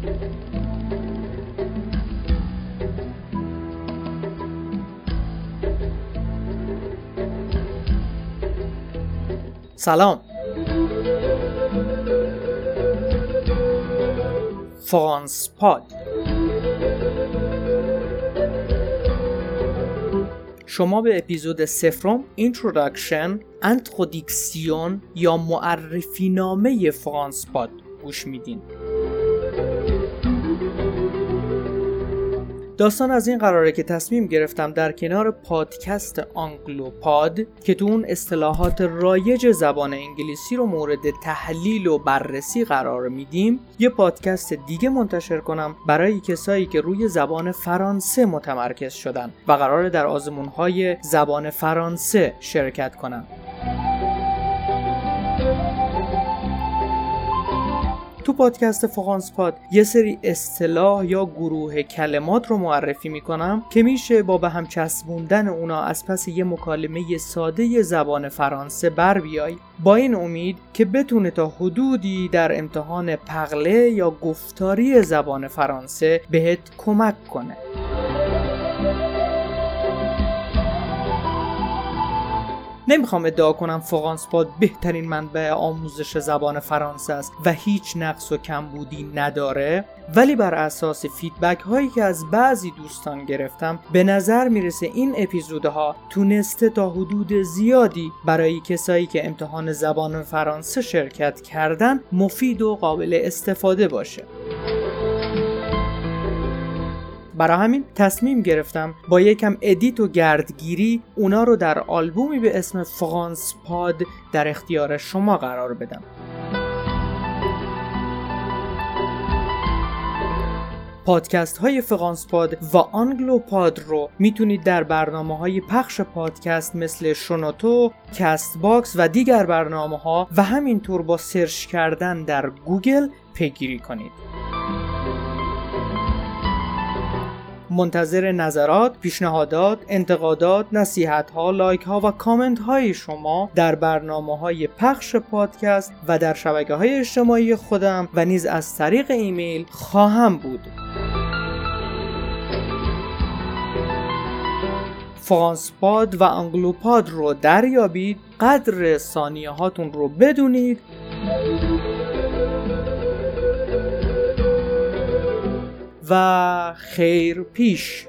سلام. فرانس پاد شما به اپیزود صفرم introduction introduction یا معرفی نامه فرانس پاد گوش میدین. داستان از این قراره که تصمیم گرفتم در کنار پادکست آنگلو پاد که تو اون اصطلاحات رایج زبان انگلیسی رو مورد تحلیل و بررسی قرار میدیم یه پادکست دیگه منتشر کنم برای کسایی که روی زبان فرانسه متمرکز شدن و قراره در آزمونهای زبان فرانسه شرکت کنن. تو پادکست فوقانس پاد یه سری اصطلاح یا گروه کلمات رو معرفی می‌کنم که میشه با به هم چسبوندن اونا از پس یه مکالمه ساده زبان فرانسه بر بیای با این امید که بتونه تا حدودی در امتحان پغله یا گفتاری زبان فرانسه بهت کمک کنه. نمی‌خوام ادعا کنم فوقانسپاد بهترین منبع آموزش زبان فرانسه است و هیچ نقص و کمبودی نداره. ولی بر اساس feedback هایی که از بعضی دوستان گرفتم به نظر می‌رسه این اپیزودها تونسته تا حدود زیادی برای کسایی که امتحان زبان فرانسه شرکت کردن مفید و قابل استفاده باشه. برای همین تصمیم گرفتم با یکم edit و گردگیری اونا رو در آلبومی به اسم فرانس پاد در اختیار شما قرار بدم پادکست های FrancPod و AngloPod رو می‌تونید در برنامه های پخش پادکست مثل شنوتو، CastBox و دیگر برنامه ها و همینطور با سرچ کردن در گوگل پیگیری کنید. منتظر نظرات، پیشنهادات، انتقادات، نصیحت ها، لایک ها و کامنت های شما در برنامه های پخش پادکست و در شبکه های اجتماعی خودم و نیز از طریق ایمیل خواهم بود. پاد و انگلوپاد رو دریابید قدر ثانیه هاتون رو بدونید و خیر پیش.